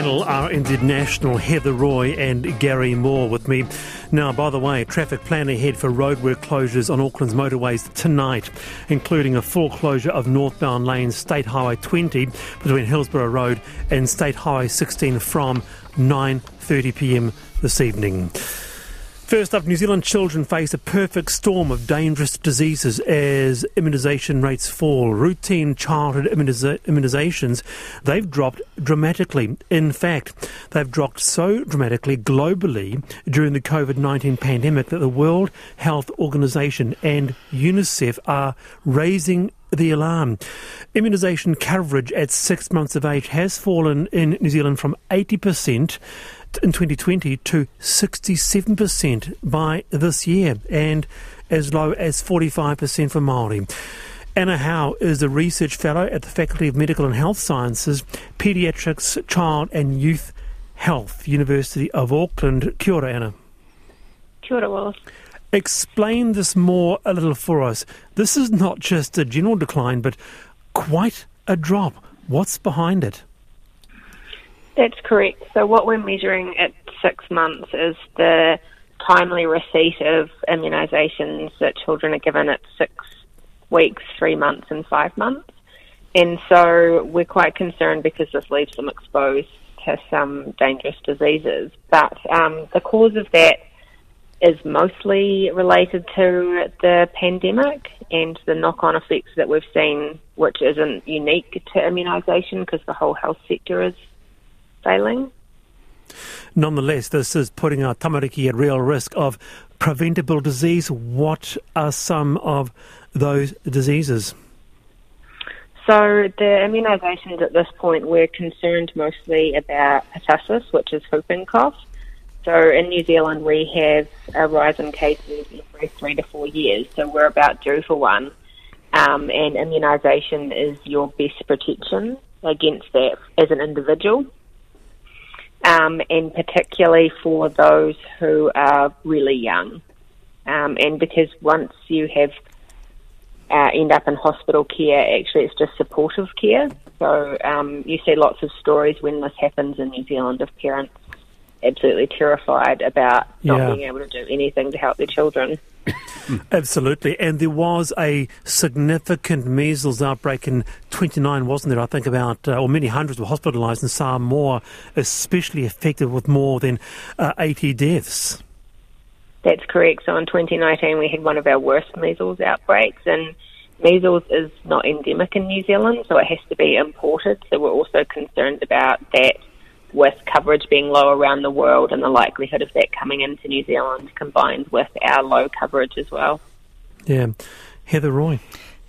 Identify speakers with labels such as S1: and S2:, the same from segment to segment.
S1: panel are International Heather Roy and Garry Moore with me. Now, by the way, traffic plan ahead for roadwork closures on Auckland's motorways tonight, including a full closure of northbound lanes State Highway 20 between Hillsborough Road and State Highway 16 from 9.30pm this evening. First up, New Zealand children face a perfect storm of dangerous diseases as immunisation rates fall. Routine childhood immunisa- immunisations, they've dropped dramatically. In fact, they've dropped so dramatically globally during the COVID-19 pandemic that the World Health Organization and UNICEF are raising the alarm. Immunisation coverage at six months of age has fallen in New Zealand from 80% in 2020 to 67% by this year and as low as 45% for Māori. Anna Howe is a research fellow at the Faculty of Medical and Health Sciences, Paediatrics, Child and Youth Health, University of Auckland. Kia ora, Anna.
S2: Kia ora, Wallace.
S1: Explain this more a little for us. This is not just a general decline, but quite a drop. What's behind it?
S2: That's correct. So what we're measuring at six months is the timely receipt of immunisations that children are given at six weeks, three months, and five months. And so we're quite concerned because this leaves them exposed to some dangerous diseases. But um, the cause of that is mostly related to the pandemic and the knock on effects that we've seen, which isn't unique to immunisation because the whole health sector is failing.
S1: Nonetheless, this is putting our tamariki at real risk of preventable disease. What are some of those diseases?
S2: So the immunisations at this point, we're concerned mostly about pertussis, which is whooping cough. So in New Zealand, we have a rise in cases every three to four years, so we're about due for one. Um, and immunisation is your best protection against that as an individual um, and particularly for those who are really young. Um, and because once you have uh, end up in hospital care, actually it's just supportive care. So um, you see lots of stories when this happens in New Zealand of parents absolutely terrified about not
S1: Yeah.
S2: being able to do anything to help their children.
S1: Absolutely. And there was a significant measles outbreak in 29, wasn't there? I think about, uh, or many hundreds were hospitalised, and Samoa especially affected with more than uh, 80 deaths.
S2: That's correct. So in 2019, we had one of our worst measles outbreaks, and measles is not endemic in New Zealand, so it has to be imported. So we're also concerned about that with coverage being low around the world and the likelihood of that coming into New Zealand combined with our low coverage as well.
S1: Yeah. Heather Roy.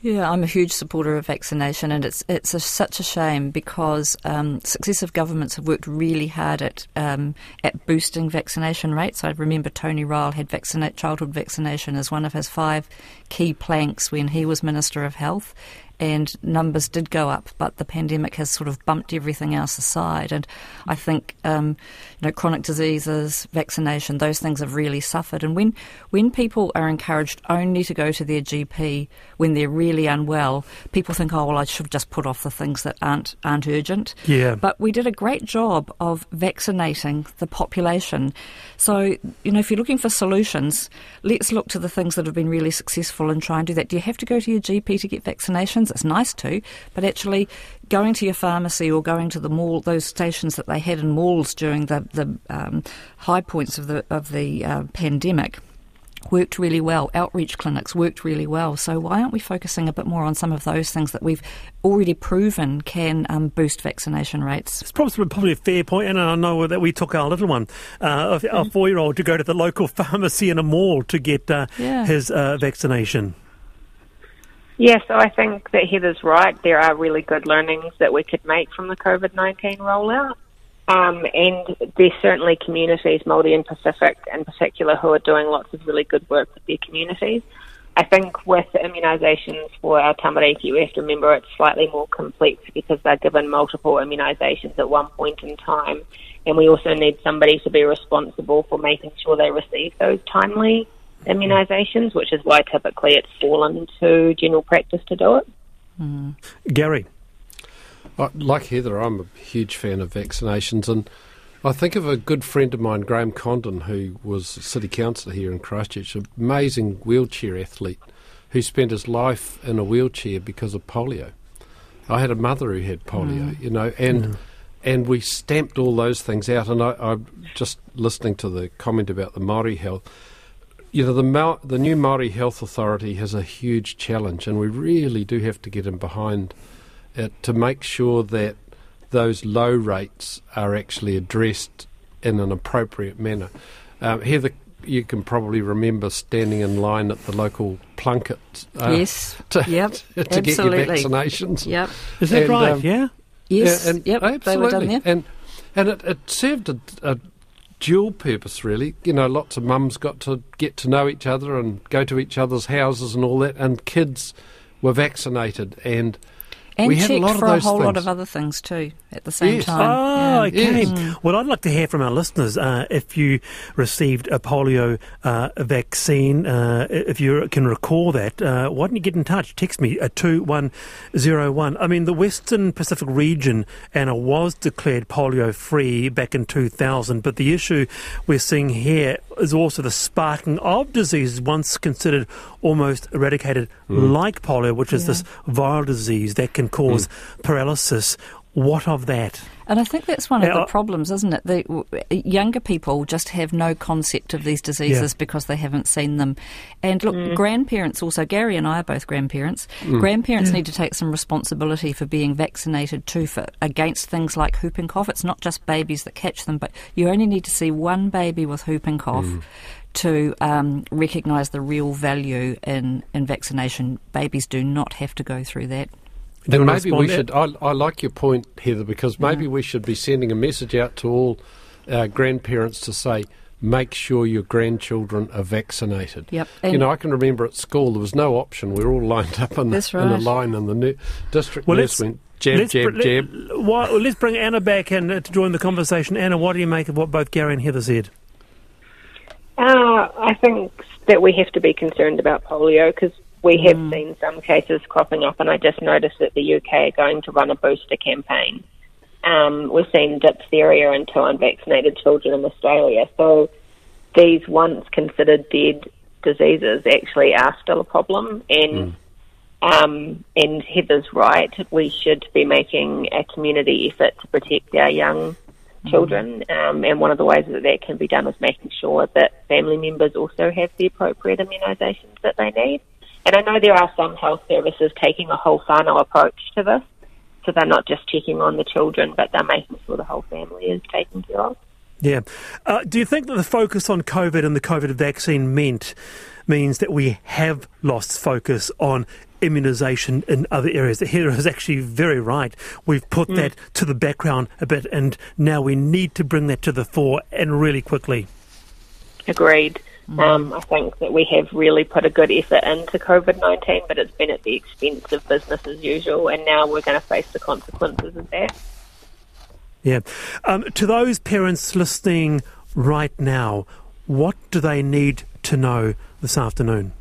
S3: Yeah, I'm a huge supporter of vaccination, and it's it's a, such a shame because um, successive governments have worked really hard at um, at boosting vaccination rates. I remember Tony Ryall had vaccinate childhood vaccination as one of his five key planks when he was Minister of Health, and numbers did go up, but the pandemic has sort of bumped everything else aside. And I think um, you know chronic diseases, vaccination, those things have really suffered. And when when people are encouraged only to go to their GP when they're really unwell, people think, oh well, I should just put off the things that aren't aren't urgent.
S1: Yeah.
S3: But we did a great job of vaccinating the population. So, you know, if you're looking for solutions, let's look to the things that have been really successful and try and do that. Do you have to go to your GP to get vaccinations? It's nice to, but actually going to your pharmacy or going to the mall, those stations that they had in malls during the, the um, high points of the, of the uh, pandemic worked really well. Outreach clinics worked really well. So why aren't we focusing a bit more on some of those things that we've already proven can um, boost vaccination rates?
S1: It's probably, probably a fair point, and I know that we took our little one, uh, our four year old, to go to the local pharmacy in a mall to get uh,
S3: Yeah.
S1: his uh, vaccination.
S2: Yes, so I think that Heather's right. There are really good learnings that we could make from the COVID 19 rollout. Um, and there's certainly communities, Māori and Pacific in particular, who are doing lots of really good work with their communities. I think with immunisations for our tamariki, we have to remember it's slightly more complex because they're given multiple immunisations at one point in time. And we also need somebody to be responsible for making sure they receive those timely immunisations, which is why typically it's fallen to general practice to do it.
S1: Garry.
S4: Like Heather, I'm a huge fan of vaccinations, and I think of a good friend of mine, Graham Condon, who was city councillor here in Christchurch, an amazing wheelchair athlete who spent his life in a wheelchair because of polio. I had a mother who had polio, mm. you know, and mm. and we stamped all those things out. And I, I'm just listening to the comment about the Maori health. You know, the Ma- the new Maori Health Authority has a huge challenge, and we really do have to get in behind it to make sure that those low rates are actually addressed in an appropriate manner. Um, Heather you can probably remember standing in line at the local plunket.
S3: Uh, yes. To,
S4: yep. to, to get your vaccinations.
S3: Yep.
S1: Is that and, right? Um, yeah.
S3: Yes. Yeah, and yep. Absolutely. They were done there.
S4: And and it, it served a, a, dual purpose, really. You know, lots of mums got to get to know each other and go to each other's houses and all that, and kids were vaccinated and
S3: and
S4: we
S3: checked
S4: a
S3: for a
S4: whole
S3: things. lot of other things too at the same
S4: yes.
S3: time.
S1: Oh, yeah. okay. Yes. Well, I'd like to hear from our listeners uh, if you received a polio uh, vaccine. Uh, if you can recall that, uh, why don't you get in touch? Text me at 2101. I mean, the Western Pacific region, Anna, was declared polio free back in 2000, but the issue we're seeing here is also the sparking of diseases once considered almost eradicated, mm. like polio, which is yeah. this viral disease that can cause mm. paralysis. What of that?
S3: And I think that's one of the problems, isn't it? The younger people just have no concept of these diseases yeah. because they haven't seen them. And look, mm. grandparents also, Garry and I are both grandparents. Mm. Grandparents yeah. need to take some responsibility for being vaccinated too for against things like whooping cough. It's not just babies that catch them, but you only need to see one baby with whooping cough. To um, recognise the real value in, in vaccination. Babies do not have to go through that.
S4: And maybe we should. I, I, like your point, Heather, because maybe yeah. we should be sending a message out to all our grandparents to say, make sure your grandchildren are vaccinated.
S3: Yep.
S4: you know, I can remember at school there was no option. We were all lined up in, the, right. in a line, and the new district well, nurse went jab, jab, br- jab.
S1: Let, well, let's bring Anna back in uh, to join the conversation. Anna, what do you make of what both Garry and Heather said?
S2: Uh, I think that we have to be concerned about polio because we have mm. seen some cases cropping up, and I just noticed that the UK are going to run a booster campaign. Um, we've seen diphtheria into unvaccinated children in Australia. So these once considered dead diseases actually are still a problem. And mm. um, and Heather's right. We should be making a community effort to protect our young children. Mm. Um, and one of the ways that that can be done is making sure that family members also have the appropriate immunisations that they need. And I know there are some health services taking a whole whānau approach to this. So they're not just checking on the children, but they're making sure the whole family is taken care of.
S1: Yeah. Uh, do you think that the focus on COVID and the COVID vaccine meant means that we have lost focus on immunisation in other areas? The Heather is actually very right. We've put mm. that to the background a bit, and now we need to bring that to the fore and really quickly.
S2: Agreed. Mm. Um, I think that we have really put a good effort into COVID 19, but it's been at the expense of business as usual, and now we're going to face the consequences of that.
S1: Yeah. Um, to those parents listening right now, what do they need to know this afternoon?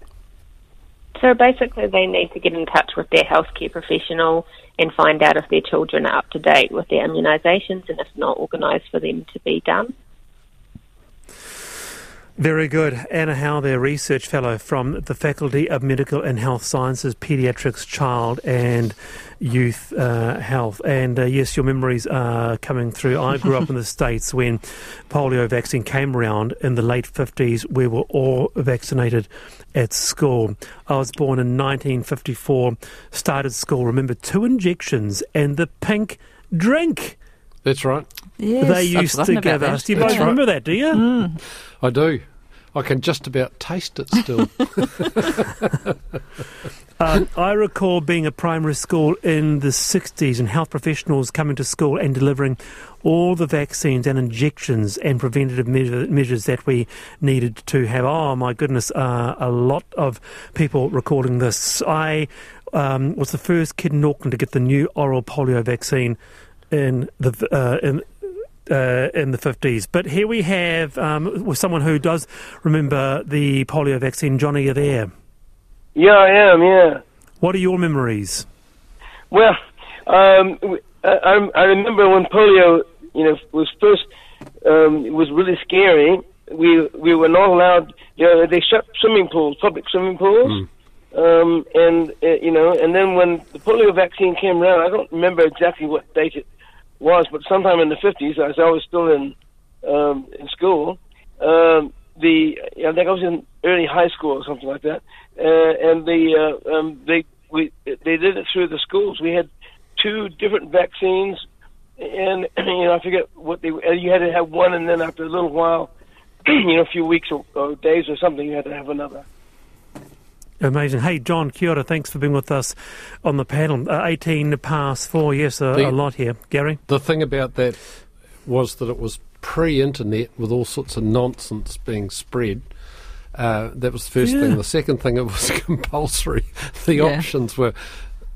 S2: So basically, they need to get in touch with their healthcare professional and find out if their children are up to date with their immunisations and if not, organise for them to be done.
S1: Very good. Anna Howe, their research fellow from the Faculty of Medical and Health Sciences, Paediatrics, Child and Youth uh, Health. And uh, yes, your memories are coming through. I grew up in the States when polio vaccine came around in the late 50s. We were all vaccinated at school. I was born in 1954, started school, remember two injections and the pink drink.
S4: That's right.
S3: Yes,
S1: they used to give us. Do you both remember that, do you?
S3: Mm.
S4: I do. I can just about taste it still.
S1: um, I recall being a primary school in the 60s and health professionals coming to school and delivering all the vaccines and injections and preventative measure, measures that we needed to have. Oh, my goodness, uh, a lot of people recording this. I um, was the first kid in Auckland to get the new oral polio vaccine in the uh, in uh, in the 50s. But here we have um, with someone who does remember the polio vaccine. Johnny, are there?
S5: Yeah, I am. Yeah.
S1: What are your memories?
S5: Well, um, I, I remember when polio, you know, was first um, it was really scary. We we were not allowed. You know, they shut swimming pools, public swimming pools.
S4: Mm.
S5: Um, and uh, you know, and then when the polio vaccine came around, I don't remember exactly what date it was, but sometime in the fifties, as I was still in um, in school, um, the I think I was in early high school or something like that, uh, and the uh, um, they we they did it through the schools. We had two different vaccines, and you know I forget what they. uh, You had to have one, and then after a little while, you know, a few weeks or, or days or something, you had to have another.
S1: Amazing. Hey, John, kia ora. Thanks for being with us on the panel. Uh, 18 past four. Yes, a,
S4: The-
S1: a lot here. Garry?
S4: The thing about that was that it was pre-internet with all sorts of nonsense being spread. Uh, that was the first
S1: Yeah.
S4: thing. The second thing, it was compulsory. The
S3: Yeah.
S4: options were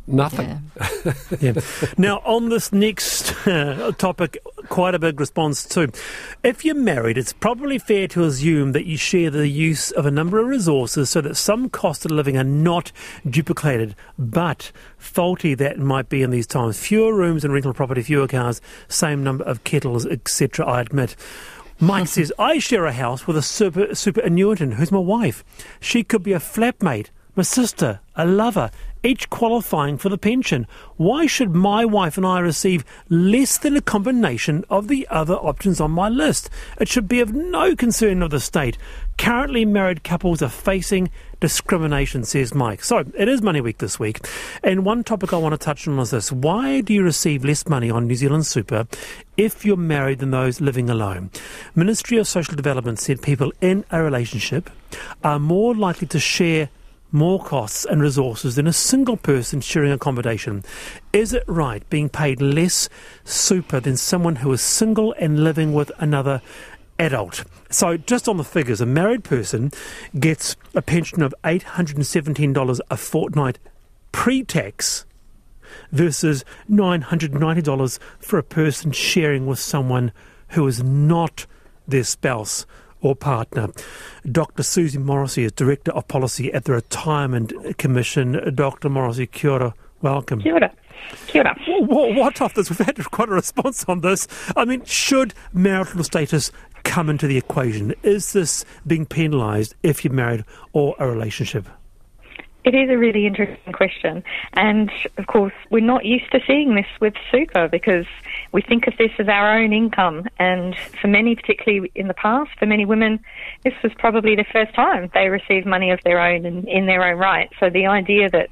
S4: nothing.
S3: Yeah.
S1: Yeah. now, on this next uh, topic, quite a big response too. If you're married, it's probably fair to assume that you share the use of a number of resources so that some costs of living are not duplicated. But faulty that might be in these times. Fewer rooms in rental property, fewer cars, same number of kettles, etc. I admit. Mike says, I share a house with a super, super annuitant who's my wife. She could be a flatmate, my sister, a lover, each qualifying for the pension. Why should my wife and I receive less than a combination of the other options on my list? It should be of no concern of the state. Currently married couples are facing discrimination, says Mike. So it is Money Week this week. And one topic I want to touch on is this. Why do you receive less money on New Zealand Super if you're married than those living alone? Ministry of Social Development said people in a relationship are more likely to share more costs and resources than a single person sharing accommodation. Is it right being paid less super than someone who is single and living with another adult? So, just on the figures, a married person gets a pension of $817 a fortnight pre tax versus $990 for a person sharing with someone who is not their spouse or partner. Dr. Suzy Morrissey is Director of Policy at the Retirement Commission. Dr. Morrissey, kia ora. Welcome.
S6: Kia ora. Kia ora.
S1: What, what of this? We've had quite a response on this. I mean, should marital status come into the equation? Is this being penalised if you're married or a relationship?
S6: It is a really interesting question. And of course, we're not used to seeing this with super because we think of this as our own income. And for many, particularly in the past, for many women, this was probably the first time they received money of their own and in their own right. So the idea that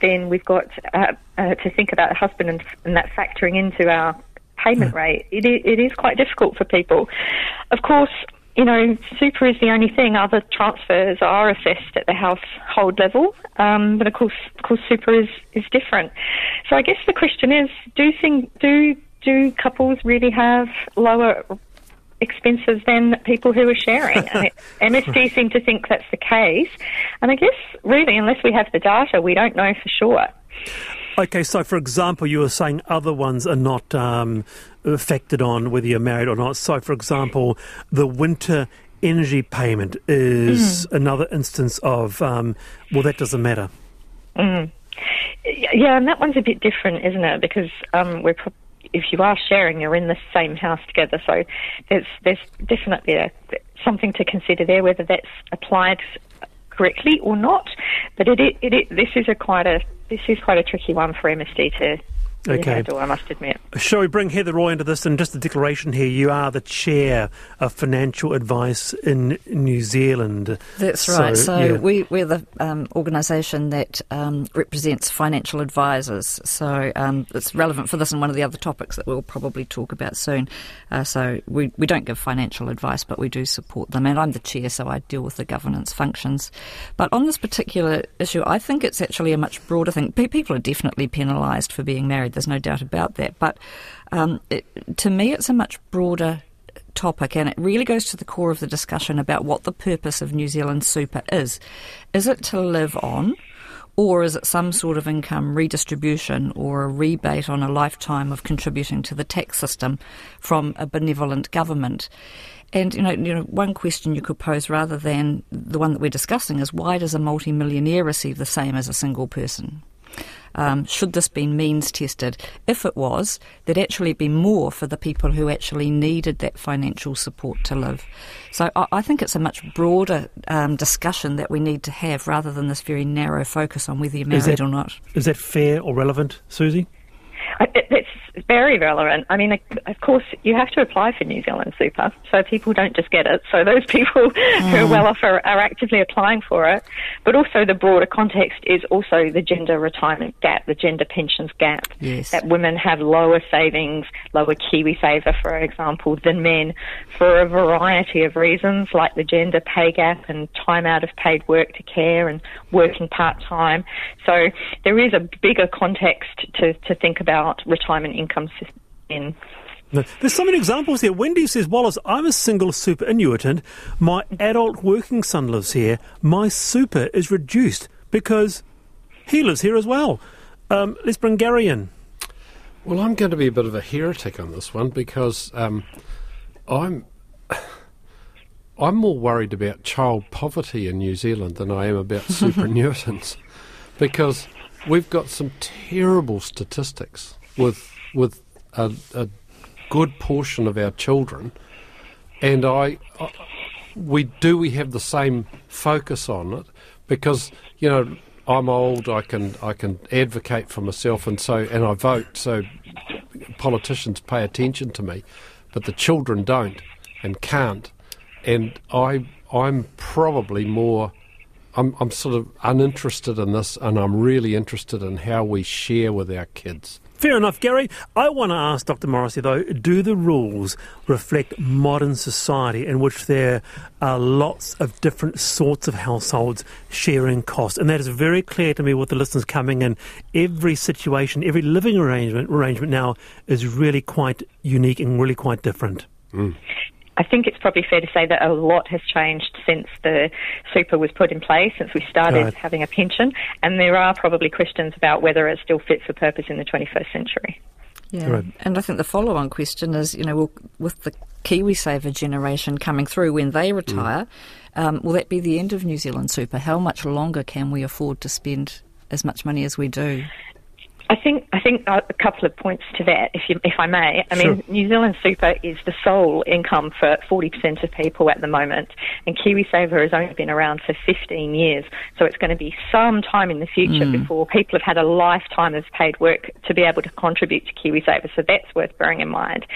S6: then we've got uh, uh, to think about the husband and, and that factoring into our payment rate, it, it is quite difficult for people. Of course, you know, super is the only thing. Other transfers are assessed at the household level, um, but of course, of course, super is, is different. So I guess the question is: Do thing, do do couples really have lower expenses than people who are sharing? And it- MSD seem to think that's the case, and I guess really, unless we have the data, we don't know for sure.
S1: Okay, so for example, you were saying other ones are not um, affected on whether you're married or not. So, for example, the winter energy payment is another instance of, um, well, that doesn't matter.
S6: Yeah, and that one's a bit different, isn't it? Because um, we're pro- if you are sharing, you're in the same house together. So there's there's definitely a, something to consider there, whether that's applied correctly or not. But it, it, it this is a quite a this is quite a tricky one for MSD to
S1: Okay.
S6: handle. I must admit.
S1: Shall we bring Heather Roy into this? And just a declaration here you are the chair of financial advice in New Zealand.
S3: That's right. So,
S1: yeah.
S3: we, we're the um, organisation that um, represents financial advisors. So um, it's relevant for this and one of the other topics that we'll probably talk about soon. Uh, so we, we don't give financial advice, but we do support them. And I'm the chair, so I deal with the governance functions. But on this particular issue, I think it's actually a much broader thing. Pe- People are definitely penalised for being married. There's no doubt about that. But um, it, to me, it's a much broader topic and it really goes to the core of the discussion about what the purpose of New Zealand super is. Is it to live on? Or is it some sort of income redistribution or a rebate on a lifetime of contributing to the tax system from a benevolent government? And you know, you know, one question you could pose rather than the one that we're discussing is why does a multimillionaire receive the same as a single person? Um, should this be means tested? If it was, there'd actually be more for the people who actually needed that financial support to live. So I, I think it's a much broader um, discussion that we need to have rather than this very narrow focus on whether you're married
S1: that-
S3: or not.
S1: Is that fair or relevant, Suzy?
S6: I- it- It's very relevant. I mean, of- course, you have to apply for New Zealand Super, so people don't just get it. So those people who are mm. well off are, are actively applying for it. But also, the broader context is also the gender retirement gap, the gender pensions gap.
S3: Yes.
S6: That women have lower savings, lower KiwiSaver, for example, than men for a variety of reasons, like the gender pay gap and time out of paid work to care and working part time. So there is a bigger context to, to think about retirement income sys- in.
S1: There's so many examples here. Wendy says, Wallace, I'm a single super annuitant. My adult working son lives here. My super is reduced because he lives here as well. Um, let's bring Garry in.
S4: Well, I'm going to be a bit of a heretic on this one because um, I'm I'm more worried about child poverty in New Zealand than I am about superannuitants because we've got some terrible statistics with with a, a good portion of our children, and I, I we do we have the same focus on it because you know I'm old I can I can advocate for myself and so and I vote so politicians pay attention to me but the children don't and can't. And I I'm probably more I'm I'm sort of uninterested in this and I'm really interested in how we share with our kids
S1: Fair enough, Garry. I want to ask Dr. Morrissey, though, do the rules reflect modern society in which there are lots of different sorts of households sharing costs? And that is very clear to me with the listeners coming in. Every situation, every living arrangement, arrangement now is really quite unique and really quite different. Hmm.
S6: I think it's probably fair to say that a lot has changed since the super was put in place, since we started
S1: Right.
S6: having a pension, and there are probably questions about whether it's still fit for purpose in the 21st century.
S3: Yeah,
S1: Right.
S3: and I think the follow-on question is, you know, with the KiwiSaver generation coming through when they retire, um, will that be the end of New Zealand Super? How much longer can we afford to spend as much money as we do?
S6: I think I think uh, a couple of points to that, if you, if I may. I
S1: Sure.
S6: mean, New Zealand Super is the sole income for 40% of people at the moment, and KiwiSaver has only been around for 15 years. So it's going to be some time in the future before people have had a lifetime of paid work to be able to contribute to KiwiSaver. So that's worth bearing in mind.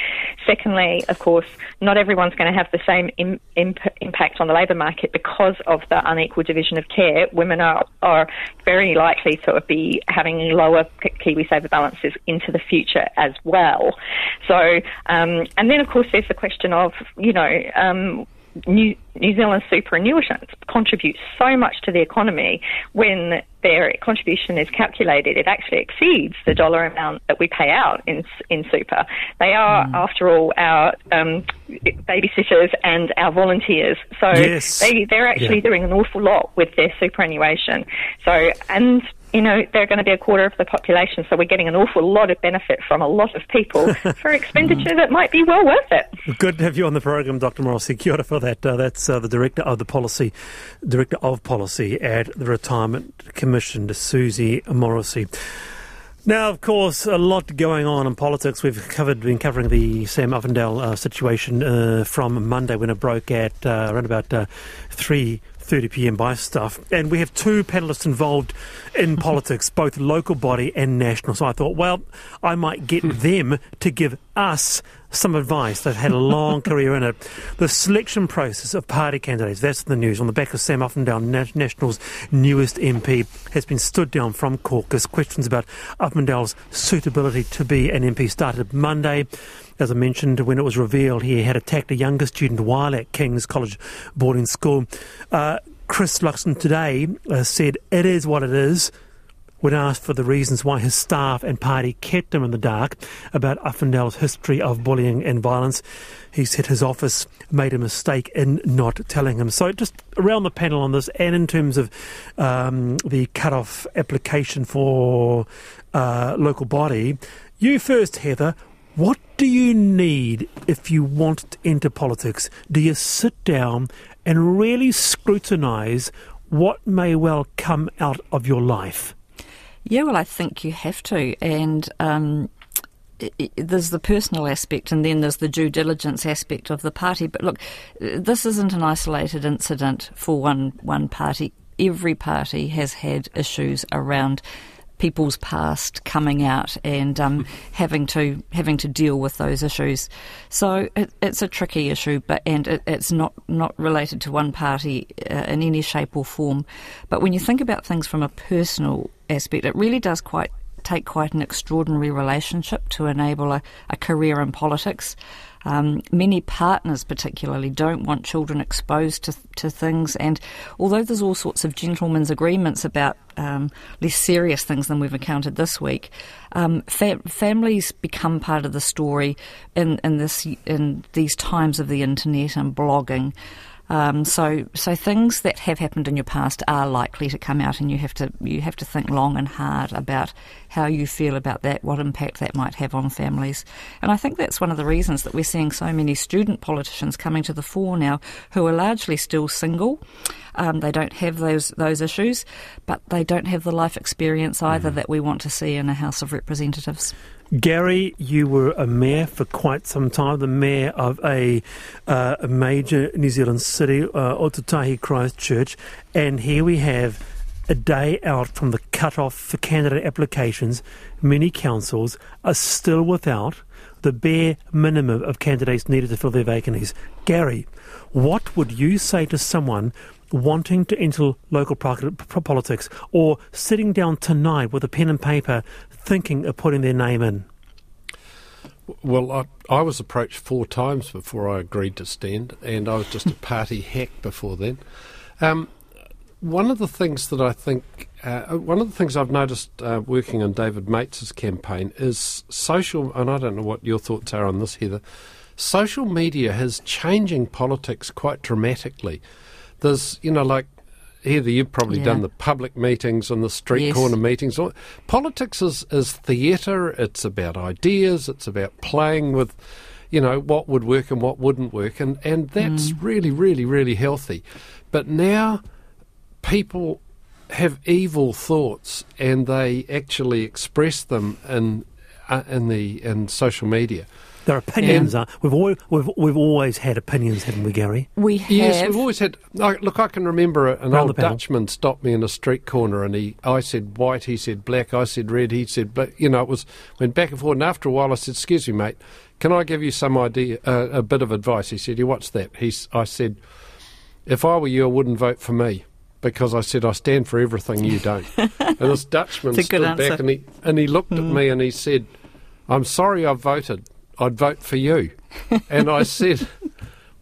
S6: Secondly, of course, not everyone's going to have the same Im- imp- impact on the labour market because of the unequal division of care. Women are are very likely to be having lower Ki- KiwiSaver balances into the future as well. So, um, and then of course there's the question of, you know, um, New, New Zealand superannuitants contribute so much to the economy when their contribution is calculated, it actually exceeds the dollar amount that we pay out in in super. They are, after all, our um, babysitters and our volunteers. So
S1: Yes.
S6: they they're actually
S1: Yeah.
S6: doing an awful lot with their superannuation. So and you know they're going to be a quarter of the population, so we're getting an awful lot of benefit from a lot of people for expenditure that might be well worth it.
S1: Good to have you on the program, Dr. Morrissey. Kia ora for that. Uh, that's uh, the director of the policy, director of policy at the Retirement Commission, Suzy Morrissey. Now, of course, a lot going on in politics. We've covered, been covering the Sam Uffindell uh, situation uh, from Monday when it broke at uh, around about uh, three. 30 p.m. by stuff, and we have two panelists involved in politics, both local body and national. So I thought, well, I might get hmm. them to give us some advice. They've had a long career in it. The selection process of party candidates, that's the news. On the back of Sam Uffindell, National's newest MP, has been stood down from caucus. Questions about Uffindell's suitability to be an MP started Monday. As I mentioned, when it was revealed he had attacked a younger student while at King's College boarding school. Uh, Chris Luxon today uh, said it is what it is when asked for the reasons why his staff and party kept him in the dark about Uffindell's history of bullying and violence, he said his office made a mistake in not telling him. So, just around the panel on this, and in terms of um, the cut-off application for uh, local body, you first, Heather. What do you need if you want to enter politics? Do you sit down and really scrutinise what may well come out of your life?
S3: Yeah, well, I think you have to. And um, there's the personal aspect and then there's the due diligence aspect of the party. But look, this isn't an isolated incident for one, one party. Every party has had issues around people's past coming out and um, having to having to deal with those issues. So it, it's a tricky issue, but and it, it's not not related to one party uh, in any shape or form. But when you think about things from a personal aspect, it really does quite take quite an extraordinary relationship to enable a, a career in politics. Um, many partners, particularly, don't want children exposed to, to things. And although there's all sorts of gentlemen's agreements about um, less serious things than we've encountered this week, um, fa- families become part of the story in, in this in these times of the internet and blogging. Um, so, so things that have happened in your past are likely to come out, and you have to you have to think long and hard about how you feel about that, what impact that might have on families. And I think that's one of the reasons that we're seeing so many student politicians coming to the fore now, who are largely still single. Um, they don't have those those issues, but they don't have the life experience either mm. that we want to see in a House of Representatives.
S1: Garry, you were a mayor for quite some time, the mayor of a, uh, a major New Zealand city, uh, Ōtautahi Christchurch, and here we have a day out from the cut-off for candidate applications. Many councils are still without the bare minimum of candidates needed to fill their vacancies. Garry, what would you say to someone wanting to enter local politics or sitting down tonight with a pen and paper thinking of putting their name in?
S4: Well, I, I, was approached four times before I agreed to stand, and I was just a party hack before then. Um, one of the things that I think, uh, one of the things I've noticed uh, working on David Meates' campaign is social, and I don't know what your thoughts are on this, Heather. Social media is changing politics quite dramatically. There's, you know, like Heather, you've probably yeah. done the public meetings and the street yes. corner meetings. Politics is, is theatre, it's about ideas, it's about playing with, you know, what would work and what wouldn't work. And, and that's mm. really, really, really healthy. But now people have evil thoughts and they actually express them in, uh, in, the, in social media.
S1: Their opinions are. We've, always, we've we've always had opinions, haven't we, Garry?
S3: We have.
S4: Yes, we've always had. look, I can remember an Round old Dutchman stopped me in a street corner, and he, I said white, he said black, I said red, he said black. You know, it was went back and forth. And after a while, I said, "Excuse me, mate, can I give you some idea, uh, a bit of advice?" He said, "Yeah, what's that?" He's, I said, "If I were you, I wouldn't vote for me." because I said I stand for everything you don't. and this Dutchman stood answer. back and he and he looked mm. at me and he said, "I'm sorry I voted, I'd vote for you. and I said,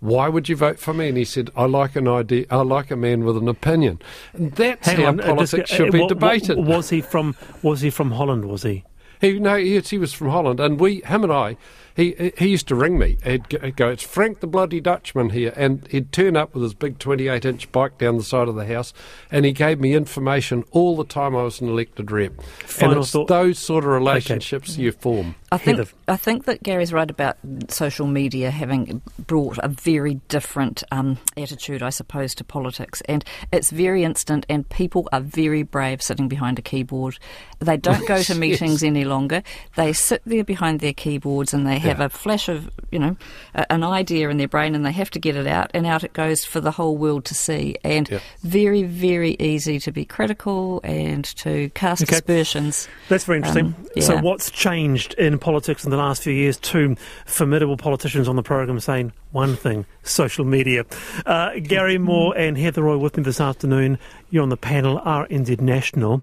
S4: why would you vote for me? And he said, I like an idea. I like a man with an opinion. And that's Hang how on, uh, politics uh, should be debated.
S1: was he from? Was he from Holland? Was he?
S4: He no, yes, he was from Holland, and we, him and I, he he used to ring me. He'd go, "It's Frank the bloody Dutchman here," and he'd turn up with his big twenty-eight inch bike down the side of the house, and he gave me information all the time I was an elected rep. Final and it's thought. those sort of relationships okay. you form.
S3: I think I think that Garry's right about social media having brought a very different um, attitude, I suppose, to politics, and it's very instant, and people are very brave sitting behind a keyboard. They don't go to meetings yes. any longer. They sit there behind their keyboards and they have yeah. a flash of, you know, a, an idea in their brain, and they have to get it out, and out it goes for the whole world to see. And yeah. very, very easy to be critical and to cast okay. aspersions.
S1: That's very interesting. Um, yeah. So, what's changed in politics in the last few years, two formidable politicians on the program saying one thing social media. Uh, Garry Moore and Heather Roy with me this afternoon. You're on the panel, RNZ National.